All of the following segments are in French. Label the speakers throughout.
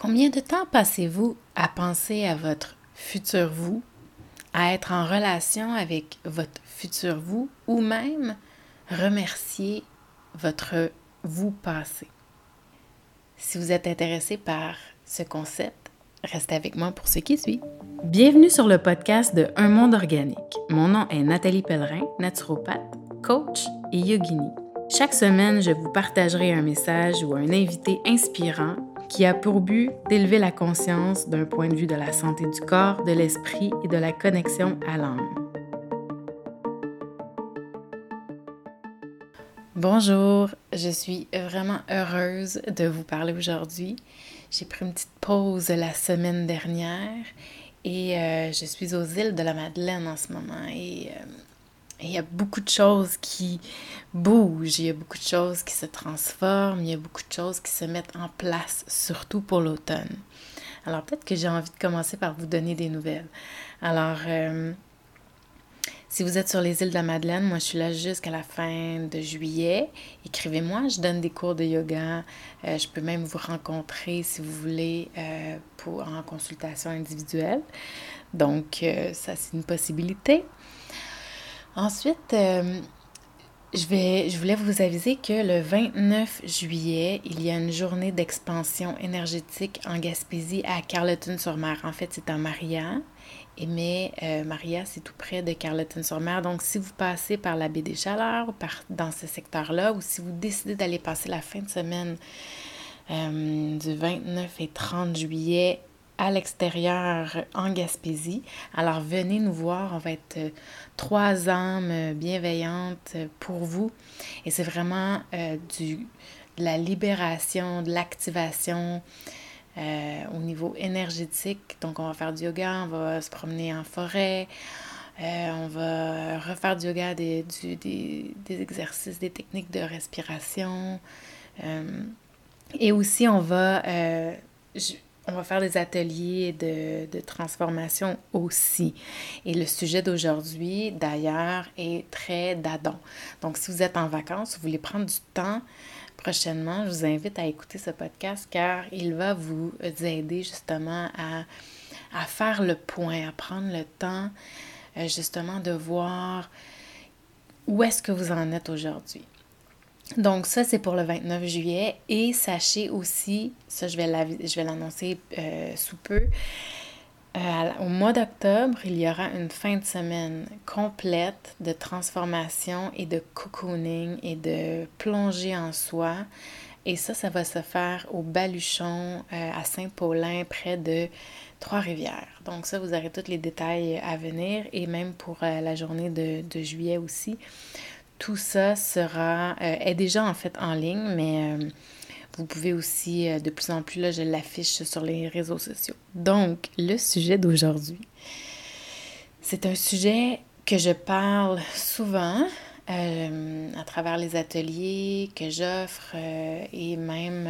Speaker 1: Combien de temps passez-vous à penser à votre futur vous, à être en relation avec votre futur vous ou même remercier votre vous passé? Si vous êtes intéressé par ce concept, restez avec moi pour ce qui suit. Bienvenue sur le podcast de Un monde organique. Mon nom est Nathalie Pellerin, naturopathe, coach et yogini. Chaque semaine, je vous partagerai un message ou un invité inspirant qui a pour but d'élever la conscience d'un point de vue de la santé du corps, de l'esprit et de la connexion à l'âme. Bonjour, je suis vraiment heureuse de vous parler aujourd'hui. J'ai pris une petite pause la semaine dernière et euh, je suis aux îles de la Madeleine en ce moment et euh, il y a beaucoup de choses qui bougent, il y a beaucoup de choses qui se transforment, il y a beaucoup de choses qui se mettent en place, surtout pour l'automne. Alors peut-être que j'ai envie de commencer par vous donner des nouvelles. Alors, euh, si vous êtes sur les îles de la Madeleine, moi je suis là jusqu'à la fin de juillet. Écrivez-moi, je donne des cours de yoga. Euh, je peux même vous rencontrer si vous voulez euh, pour, en consultation individuelle. Donc, ça c'est une possibilité. Ensuite, euh, je, vais, je voulais vous aviser que le 29 juillet, il y a une journée d'expansion énergétique en Gaspésie à Carleton-sur-Mer. En fait, c'est à Maria. Mais euh, Maria, c'est tout près de Carleton-sur-Mer. Donc, si vous passez par la baie des Chaleurs par, dans ce secteur-là, ou si vous décidez d'aller passer la fin de semaine euh, du 29 et 30 juillet à l'extérieur en Gaspésie. Alors venez nous voir, on va être euh, trois âmes bienveillantes pour vous. Et c'est vraiment euh, du, de la libération, de l'activation euh, au niveau énergétique. Donc on va faire du yoga, on va se promener en forêt. on va refaire du yoga, des, des, des, exercices, des techniques de respiration. et aussi, on va on va faire des ateliers de, transformation aussi. Et le sujet d'aujourd'hui, d'ailleurs, est très d'Adon. Donc, si vous êtes en vacances, vous voulez prendre du temps prochainement, je vous invite à écouter ce podcast car il va vous aider justement à, faire le point, à prendre le temps euh, justement de voir où est-ce que vous en êtes aujourd'hui. Donc ça, c'est pour le 29 juillet. Et sachez aussi, ça je vais l'annoncer euh, sous peu, euh, au mois d'octobre, il y aura une fin de semaine complète de transformation et de cocooning et de plongée en soi. Et ça, ça va se faire au Baluchon euh, à Saint-Paulin, près de Trois-Rivières. Donc ça, vous aurez tous les détails à venir et même pour la journée de, de juillet aussi tout ça sera, euh, est déjà en fait en ligne, mais euh, vous pouvez aussi, euh, de plus en plus, là, je l'affiche sur les réseaux sociaux. Donc, le sujet d'aujourd'hui, c'est un sujet que je parle souvent à travers les ateliers que j'offre et même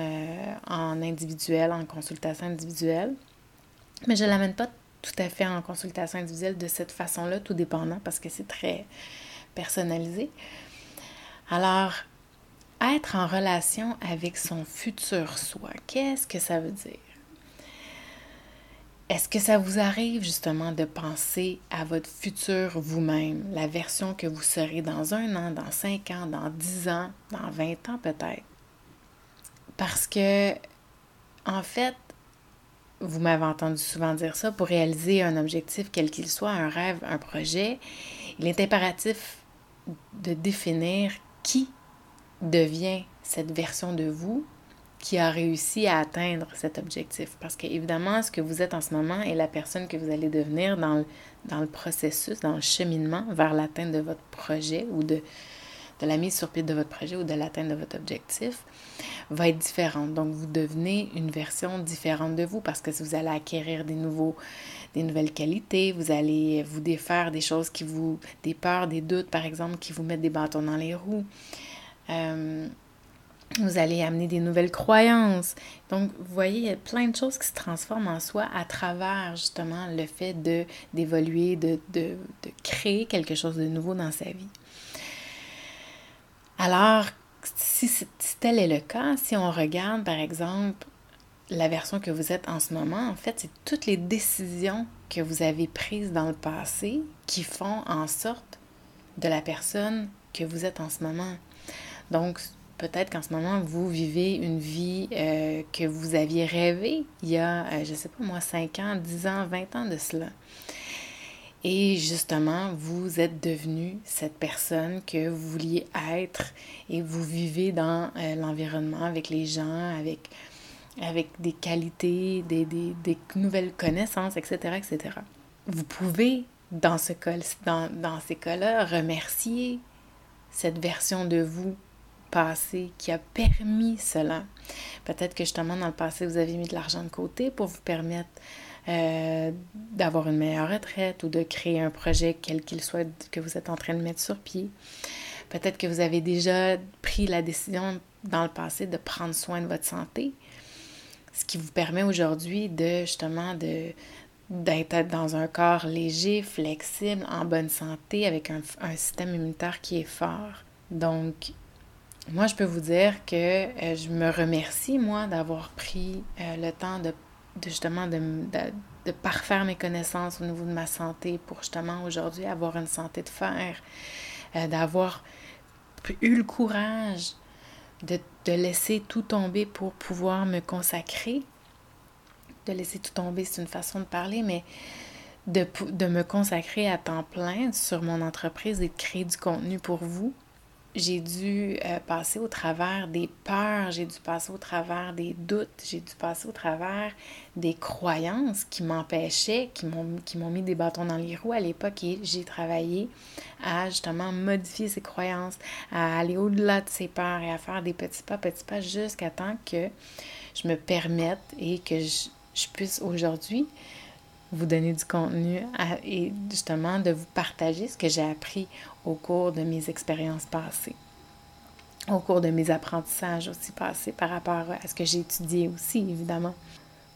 Speaker 1: en individuel, en consultation individuelle. Mais je ne l'amène pas tout à fait en consultation individuelle de cette façon-là, tout dépendant, parce que c'est très personnalisé. Alors, être en relation avec son futur soi, qu'est-ce que ça veut dire? Est-ce que ça vous arrive justement de penser à votre futur vous-même, la version que vous serez dans un an, dans cinq ans, dans dix ans, dans vingt ans peut-être? Parce que, en fait, vous m'avez entendu souvent dire ça, pour réaliser un objectif, quel qu'il soit, un rêve, un projet, il est impératif de définir qui devient cette version de vous qui a réussi à atteindre cet objectif. Parce que évidemment, ce que vous êtes en ce moment est la personne que vous allez devenir dans le, dans le processus, dans le cheminement vers l'atteinte de votre projet ou de, de la mise sur pied de votre projet ou de l'atteinte de votre objectif va être différente. Donc, vous devenez une version différente de vous parce que vous allez acquérir des nouveaux des nouvelles qualités, vous allez vous défaire des choses qui vous, des peurs, des doutes, par exemple, qui vous mettent des bâtons dans les roues. Euh, vous allez amener des nouvelles croyances. Donc, vous voyez, il y a plein de choses qui se transforment en soi à travers justement le fait d'évoluer, de, de, de créer quelque chose de nouveau dans sa vie. Alors, si, tel est le cas, si on regarde par exemple la version que vous êtes en ce moment, en fait, c'est toutes les décisions que vous avez prises dans le passé qui font en sorte de la personne que vous êtes en ce moment. Donc, peut-être qu'en ce moment, vous vivez une vie euh, que vous aviez rêvé il y a, euh, je ne sais pas moi, 5 ans, 10 ans, 20 ans de cela. Et justement, vous êtes devenu cette personne que vous vouliez être et vous vivez dans euh, l'environnement avec les gens, avec, avec des qualités, des, des, des, nouvelles connaissances, etc., etc. Vous pouvez, dans, ce cas, dans, dans ces cas-là, remercier cette version de vous passée qui a permis cela. Peut-être que justement, dans le passé, vous avez mis de l'argent de côté pour vous permettre euh, d'avoir une meilleure retraite ou de créer un projet quel qu'il soit que vous êtes en train de mettre sur pied. Peut-être que vous avez déjà pris la décision dans le passé de prendre soin de votre santé, ce qui vous permet aujourd'hui de justement de d'être dans un corps léger, flexible, en bonne santé, avec un, système immunitaire qui est fort. Donc, moi, je peux vous dire que euh, je me remercie, moi, d'avoir pris euh, le temps de de justement de, de, parfaire mes connaissances au niveau de ma santé pour justement aujourd'hui avoir une santé de fer, euh, d'avoir eu le courage de, de, laisser tout tomber pour pouvoir me consacrer. De laisser tout tomber, c'est une façon de parler, mais de, de me consacrer à temps plein sur mon entreprise et de créer du contenu pour vous j'ai dû euh, passer au travers des peurs, j'ai dû passer au travers des doutes, j'ai dû passer au travers des croyances qui m'empêchaient, qui m'ont, mis des bâtons dans les roues à l'époque et j'ai travaillé à justement modifier ces croyances, à aller au-delà de ces peurs et à faire des petits pas, petits pas jusqu'à temps que je me permette et que je, je puisse aujourd'hui vous donner du contenu et justement de vous partager ce que j'ai appris au cours de mes expériences passées, au cours de mes apprentissages aussi passés par rapport à ce que j'ai étudié aussi, évidemment.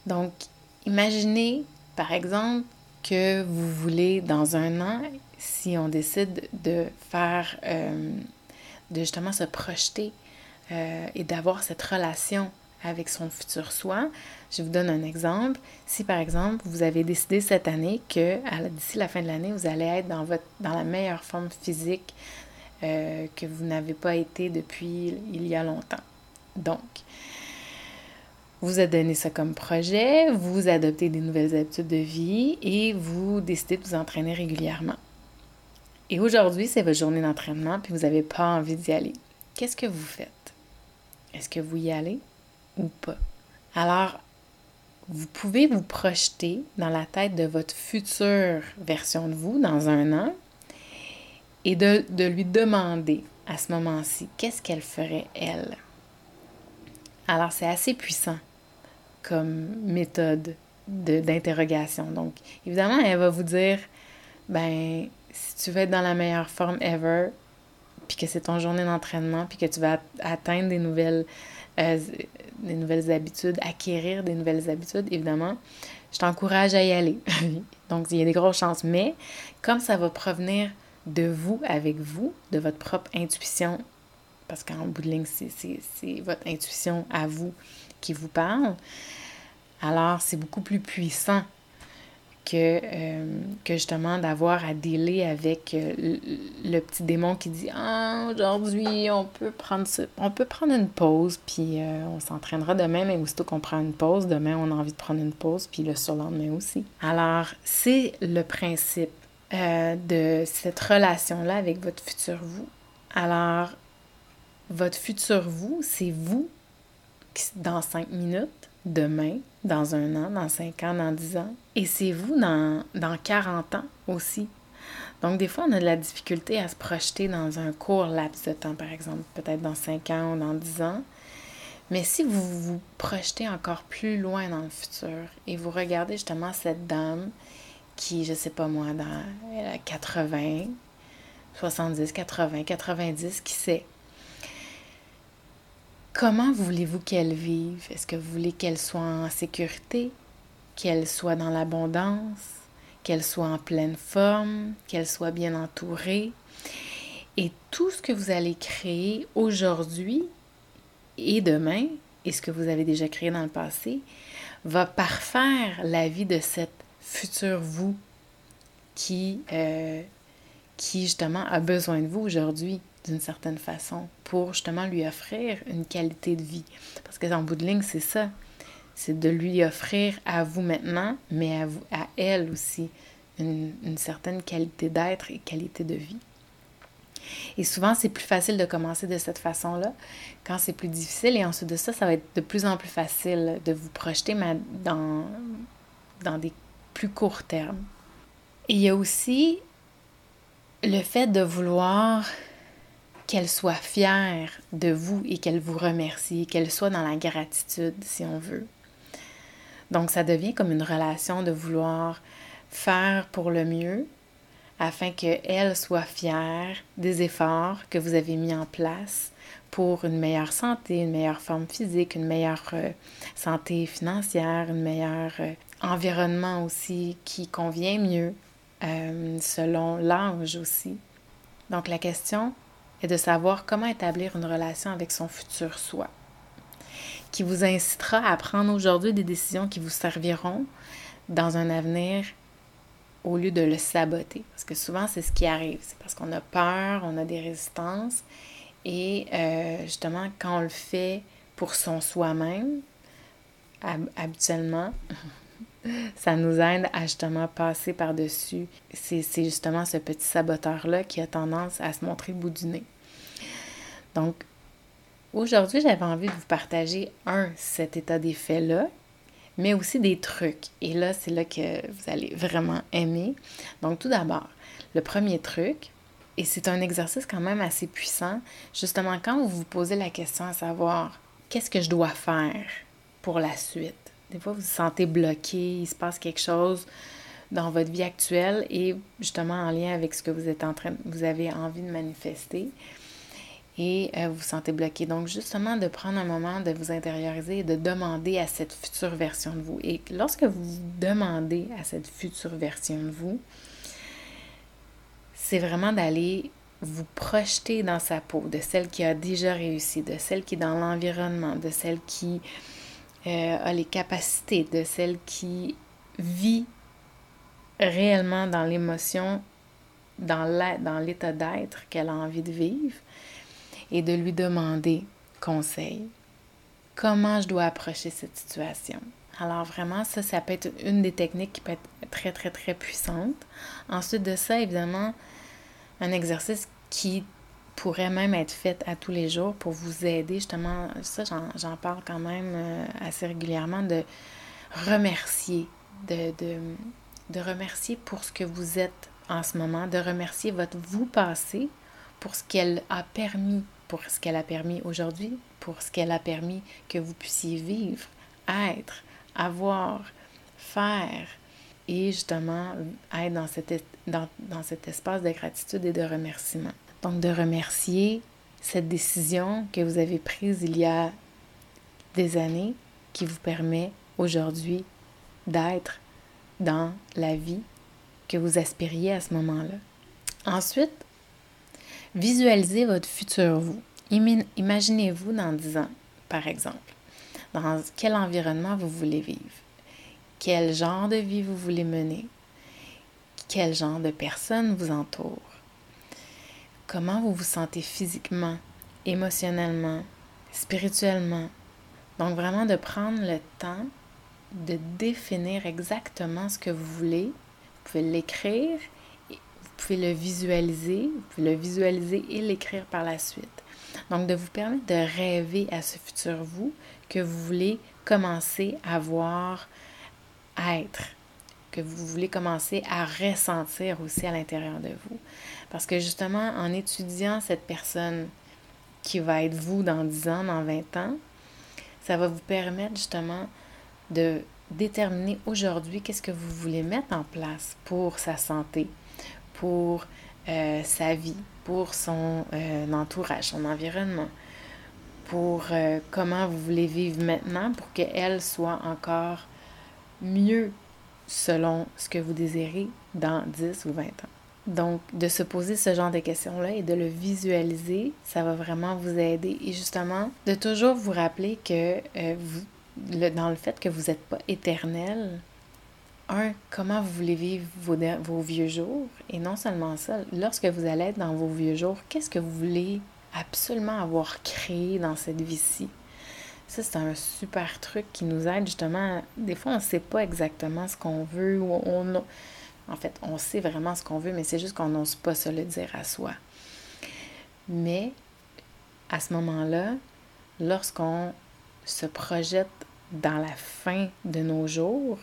Speaker 1: Donc, imaginez, par exemple, que vous voulez, dans un an, si on décide de faire, euh, de justement se projeter euh, et d'avoir cette relation avec son futur soi. Je vous donne un exemple. Si par exemple, vous avez décidé cette année que d'ici la fin de l'année, vous allez être dans, la meilleure forme physique euh, que vous n'avez pas été depuis il y a longtemps. Donc, vous avez donné ça comme projet, vous adoptez des nouvelles habitudes de vie et vous décidez de vous entraîner régulièrement. Et aujourd'hui, c'est votre journée d'entraînement, puis vous n'avez pas envie d'y aller. Qu'est-ce que vous faites? Est-ce que vous y allez? Ou pas. Alors, vous pouvez vous projeter dans la tête de votre future version de vous dans un an et de, de lui demander à ce moment-ci qu'est-ce qu'elle ferait elle? Alors, c'est assez puissant comme méthode d'interrogation. Donc, évidemment, elle va vous dire, ben, si tu veux être dans la meilleure forme ever, puis que c'est ton journée d'entraînement, puis que tu vas atteindre des nouvelles euh, des nouvelles habitudes, acquérir des nouvelles habitudes, évidemment, je t'encourage à y aller. Donc, il y a des grosses chances. Mais comme ça va provenir de vous, avec vous, de votre propre intuition, parce qu'en bout de ligne, c'est votre intuition à vous qui vous parle, alors c'est beaucoup plus puissant que, euh, que justement d'avoir à dealer avec euh, le, petit démon qui dit Ah, aujourd'hui, on peut prendre on peut prendre une pause, puis euh, on s'entraînera demain, mais aussitôt qu'on prend une pause, demain on a envie de prendre une pause, puis le surlendemain aussi. Alors, c'est le principe de cette relation-là avec votre futur vous. Alors, votre futur vous, c'est vous dans cinq minutes demain, dans un an, dans cinq ans, dans dix ans. Et c'est vous dans, dans 40 ans aussi. Donc, des fois, on a de la difficulté à se projeter dans un court laps de temps, par exemple, peut-être dans cinq ans ou dans dix ans. Mais si vous vous projetez encore plus loin dans le futur et vous regardez justement cette dame qui, je sais pas moi, dans elle a 80, 70, 80, 90, qui sait, Comment voulez-vous qu'elle vive? Est-ce que vous voulez qu'elle soit en sécurité, qu'elle soit dans l'abondance, qu'elle soit en pleine forme, qu'elle soit bien entourée? Et tout ce que vous allez créer aujourd'hui et demain, et ce que vous avez déjà créé dans le passé, va parfaire la vie de cette future vous qui, euh, qui justement a besoin de vous aujourd'hui d'une certaine façon pour justement lui offrir une qualité de vie. Parce que en bout de ligne, c'est ça. C'est de lui offrir à vous maintenant, mais à, vous, à elle aussi, une, une certaine qualité d'être et qualité de vie. Et souvent, c'est plus facile de commencer de cette façon-là quand c'est plus difficile. Et ensuite de ça, ça va être de plus en plus facile de vous projeter dans, dans des plus courts termes. Et il y a aussi le fait de vouloir qu'elle soit fière de vous et qu'elle vous remercie, qu'elle soit dans la gratitude, si on veut. Donc, ça devient comme une relation de vouloir faire pour le mieux afin qu'elle soit fière des efforts que vous avez mis en place pour une meilleure santé, une meilleure forme physique, une meilleure euh, santé financière, un meilleur euh, environnement aussi qui convient mieux euh, selon l'âge aussi. Donc la question est de savoir comment établir une relation avec son futur soi, qui vous incitera à prendre aujourd'hui des décisions qui vous serviront dans un avenir au lieu de le saboter. Parce que souvent, c'est ce qui arrive. C'est parce qu'on a peur, on a des résistances. Et euh, justement, quand on le fait pour son soi-même, habituellement, ça nous aide à justement passer par-dessus. C'est justement ce petit saboteur-là qui a tendance à se montrer le bout du nez. Donc, aujourd'hui, j'avais envie de vous partager, un, cet état des faits-là, mais aussi des trucs. Et là, c'est là que vous allez vraiment aimer. Donc, tout d'abord, le premier truc, et c'est un exercice quand même assez puissant, justement quand vous vous posez la question à savoir qu'est-ce que je dois faire pour la suite? Des fois, vous vous sentez bloqué, il se passe quelque chose dans votre vie actuelle et justement en lien avec ce que vous êtes en train, vous avez envie de manifester et euh, vous vous sentez bloqué. Donc, justement, de prendre un moment de vous intérioriser et de demander à cette future version de vous. Et lorsque vous demandez à cette future version de vous, c'est vraiment d'aller vous projeter dans sa peau, de celle qui a déjà réussi, de celle qui est dans l'environnement, de celle qui euh, a les capacités, de celle qui vit réellement dans l'émotion, dans l'état d'être qu'elle a envie de vivre et de lui demander conseil. Comment je dois approcher cette situation? Alors vraiment, ça, ça peut être une des techniques qui peut être très, très, très puissante. Ensuite de ça, évidemment, un exercice qui pourrait même être fait à tous les jours pour vous aider, justement, ça, j'en parle quand même euh, assez régulièrement, de remercier, de, de, de remercier pour ce que vous êtes en ce moment, de remercier votre vous passé pour ce qu'elle a permis pour ce qu'elle a permis aujourd'hui, pour ce qu'elle a permis que vous puissiez vivre, être, avoir, faire et justement être dans cet, dans, cet espace de gratitude et de remerciement. Donc de remercier cette décision que vous avez prise il y a des années qui vous permet aujourd'hui d'être dans la vie que vous aspiriez à ce moment-là. Ensuite, Visualisez votre futur vous. Imaginez-vous dans 10 ans, par exemple. Dans quel environnement vous voulez vivre? Quel genre de vie vous voulez mener? Quel genre de personnes vous entourent? Comment vous vous sentez physiquement, émotionnellement, spirituellement? Donc vraiment de prendre le temps de définir exactement ce que vous voulez. Vous pouvez l'écrire le visualiser, vous pouvez le visualiser et l'écrire par la suite. Donc, de vous permettre de rêver à ce futur vous que vous voulez commencer à voir être, que vous voulez commencer à ressentir aussi à l'intérieur de vous. Parce que justement, en étudiant cette personne qui va être vous dans 10 ans, dans 20 ans, ça va vous permettre justement de déterminer aujourd'hui qu'est-ce que vous voulez mettre en place pour sa santé, pour euh, sa vie, pour son euh, entourage, son environnement, pour euh, comment vous voulez vivre maintenant pour qu'elle soit encore mieux selon ce que vous désirez dans 10 ou 20 ans. Donc, de se poser ce genre de questions-là et de le visualiser, ça va vraiment vous aider. Et justement, de toujours vous rappeler que vous, dans le fait que vous n'êtes pas éternel, un, comment vous voulez vivre vos, vieux jours? Et non seulement ça, lorsque vous allez être dans vos vieux jours, qu'est-ce que vous voulez absolument avoir créé dans cette vie-ci? Ça, c'est un super truc qui nous aide justement. Des fois, on ne sait pas exactement ce qu'on veut ou on. En fait, on sait vraiment ce qu'on veut, mais c'est juste qu'on n'ose pas se le dire à soi. Mais à ce moment-là, lorsqu'on se projette dans la fin de nos jours,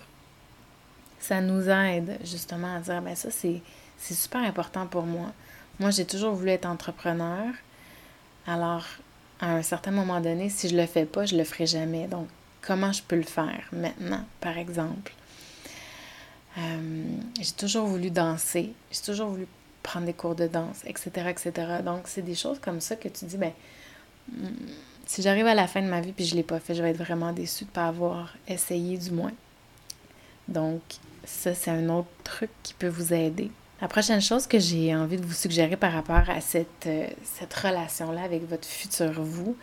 Speaker 1: ça nous aide justement à dire, ben ça, c'est super important pour moi. Moi, j'ai toujours voulu être entrepreneur. Alors, à un certain moment donné, si je le fais pas, je le ferai jamais. Donc, comment je peux le faire maintenant, par exemple? Euh, j'ai toujours voulu danser. J'ai toujours voulu prendre des cours de danse, etc., etc. Donc, c'est des choses comme ça que tu dis, ben, si j'arrive à la fin de ma vie puis je l'ai pas fait, je vais être vraiment déçue de ne pas avoir essayé du moins. Donc, ça, c'est un autre truc qui peut vous aider. La prochaine chose que j'ai envie de vous suggérer par rapport à cette, euh, cette relation-là avec votre futur vous,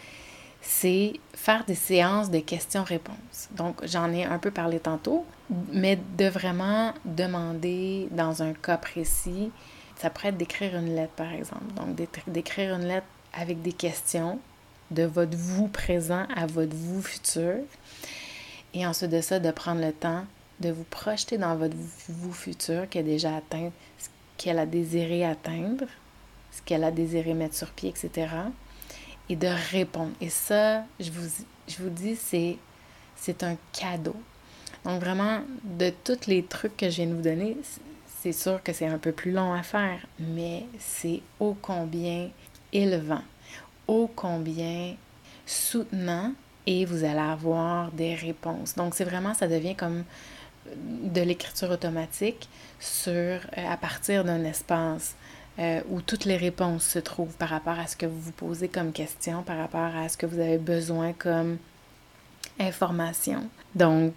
Speaker 1: c'est faire des séances de questions-réponses. Donc, j'en ai un peu parlé tantôt, mais de vraiment demander dans un cas précis, ça pourrait être d'écrire une lettre, par exemple. Donc, d'écrire une lettre avec des questions de votre vous présent à votre vous futur. Et ensuite de ça, de prendre le temps de vous projeter dans votre vous futur qui a déjà atteint ce qu'elle a désiré atteindre, ce qu'elle a désiré mettre sur pied, etc. Et de répondre. Et ça, je vous, je vous dis, c'est, c'est un cadeau. Donc vraiment, de tous les trucs que je viens de vous donner, c'est sûr que c'est un peu plus long à faire, mais c'est ô combien élevant, ô combien soutenant et vous allez avoir des réponses. Donc c'est vraiment, ça devient comme de l'écriture automatique sur, euh, à partir d'un espace euh, où toutes les réponses se trouvent par rapport à ce que vous vous posez comme question, par rapport à ce que vous avez besoin comme information. Donc,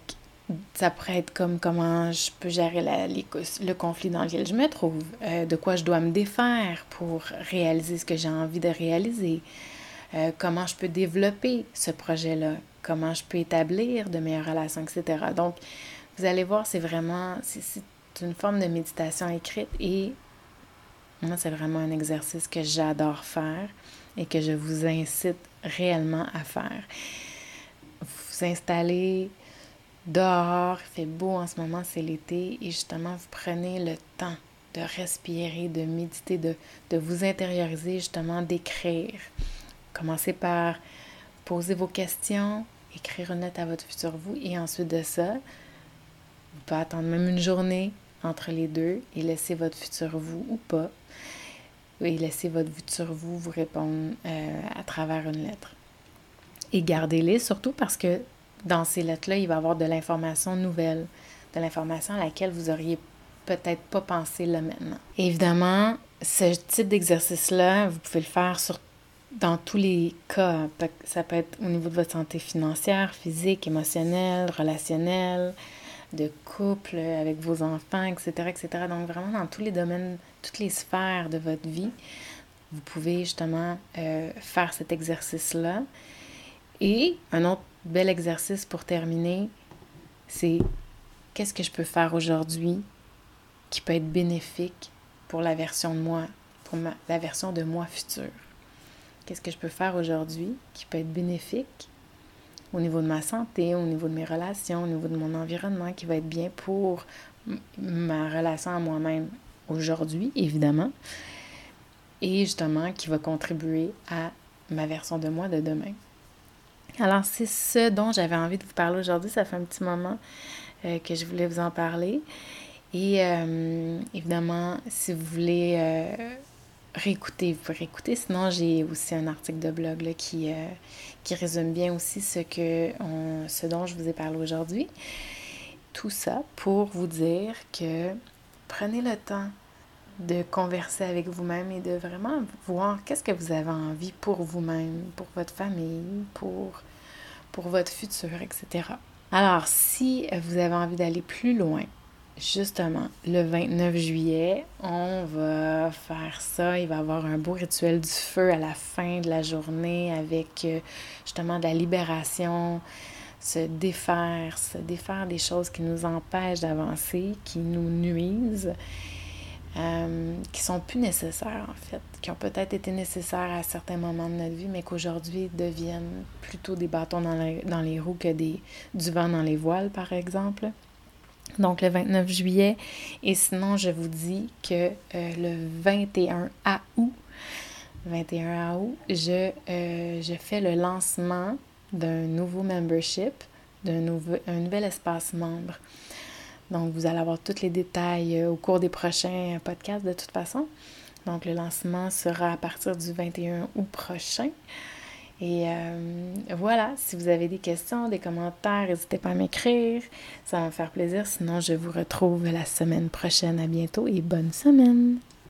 Speaker 1: ça pourrait être comme comment je peux gérer le conflit dans lequel je me trouve, euh, de quoi je dois me défaire pour réaliser ce que j'ai envie de réaliser, comment je peux développer ce projet-là, comment je peux établir de meilleures relations, etc. Donc, vous allez voir, c'est vraiment, c'est une forme de méditation écrite et moi, c'est vraiment un exercice que j'adore faire et que je vous incite réellement à faire. Vous vous installez dehors, il fait beau en ce moment, c'est l'été, et justement, vous prenez le temps de respirer, de méditer, de, de vous intérioriser, justement, d'écrire. Commencez par poser vos questions, écrire une note à votre futur vous, et ensuite de ça, vous pouvez attendre même une journée entre les deux et laisser votre futur vous ou pas. Et laisser votre futur vous vous répondre euh, à travers une lettre. Et gardez-les surtout parce que dans ces lettres-là, il va y avoir de l'information nouvelle, de l'information à laquelle vous auriez peut-être pas pensé là maintenant. évidemment, ce type d'exercice-là, vous pouvez le faire sur, dans tous les cas. Ça peut être au niveau de votre santé financière, physique, émotionnelle, relationnelle, de couple, avec vos enfants, etc., etc. Donc vraiment dans tous les domaines, toutes les sphères de votre vie, vous pouvez justement euh, faire cet exercice-là. Et un autre bel exercice pour terminer, c'est qu'est-ce que je peux faire aujourd'hui qui peut être bénéfique pour la version de moi, pour la version de moi future? Qu'est-ce que je peux faire aujourd'hui qui peut être bénéfique au niveau de ma santé, au niveau de mes relations, au niveau de mon environnement, qui va être bien pour ma relation à moi-même aujourd'hui, évidemment, et justement qui va contribuer à ma version de moi de demain. Alors, c'est ce dont j'avais envie de vous parler aujourd'hui. Ça fait un petit moment euh, que je voulais vous en parler. Et euh, évidemment, si vous voulez euh, réécouter, vous pouvez réécouter. Sinon, j'ai aussi un article de blog là, qui, euh, qui résume bien aussi ce, que ce dont je vous ai parlé aujourd'hui. Tout ça pour vous dire que prenez le temps de converser avec vous-même et de vraiment voir qu'est-ce que vous avez envie pour vous-même, pour votre famille, pour, pour votre futur, etc. Alors, si vous avez envie d'aller plus loin, justement, le 29 juillet, on va faire ça. Il va y avoir un beau rituel du feu à la fin de la journée avec euh, justement de la libération. se défaire, se défaire des choses qui nous empêchent d'avancer, qui nous nuisent, euh, qui sont plus nécessaires en fait, qui ont peut-être été nécessaires à certains moments de notre vie, mais qu'aujourd'hui deviennent plutôt des bâtons dans les, dans les roues que des, du vent dans les voiles, par exemple. Donc le 29 juillet. Et sinon, je vous dis que euh, le 21 août, 21 août, je, euh, je fais le lancement d'un nouveau membership, d'un nouveau, un nouvel espace membre. Donc, vous allez avoir tous les détails euh, au cours des prochains podcasts de toute façon. Donc, le lancement sera à partir du 21 août prochain. Et euh, voilà, si vous avez des questions, des commentaires, n'hésitez pas à m'écrire. Ça va me faire plaisir. Sinon, je vous retrouve la semaine prochaine. À bientôt et bonne semaine.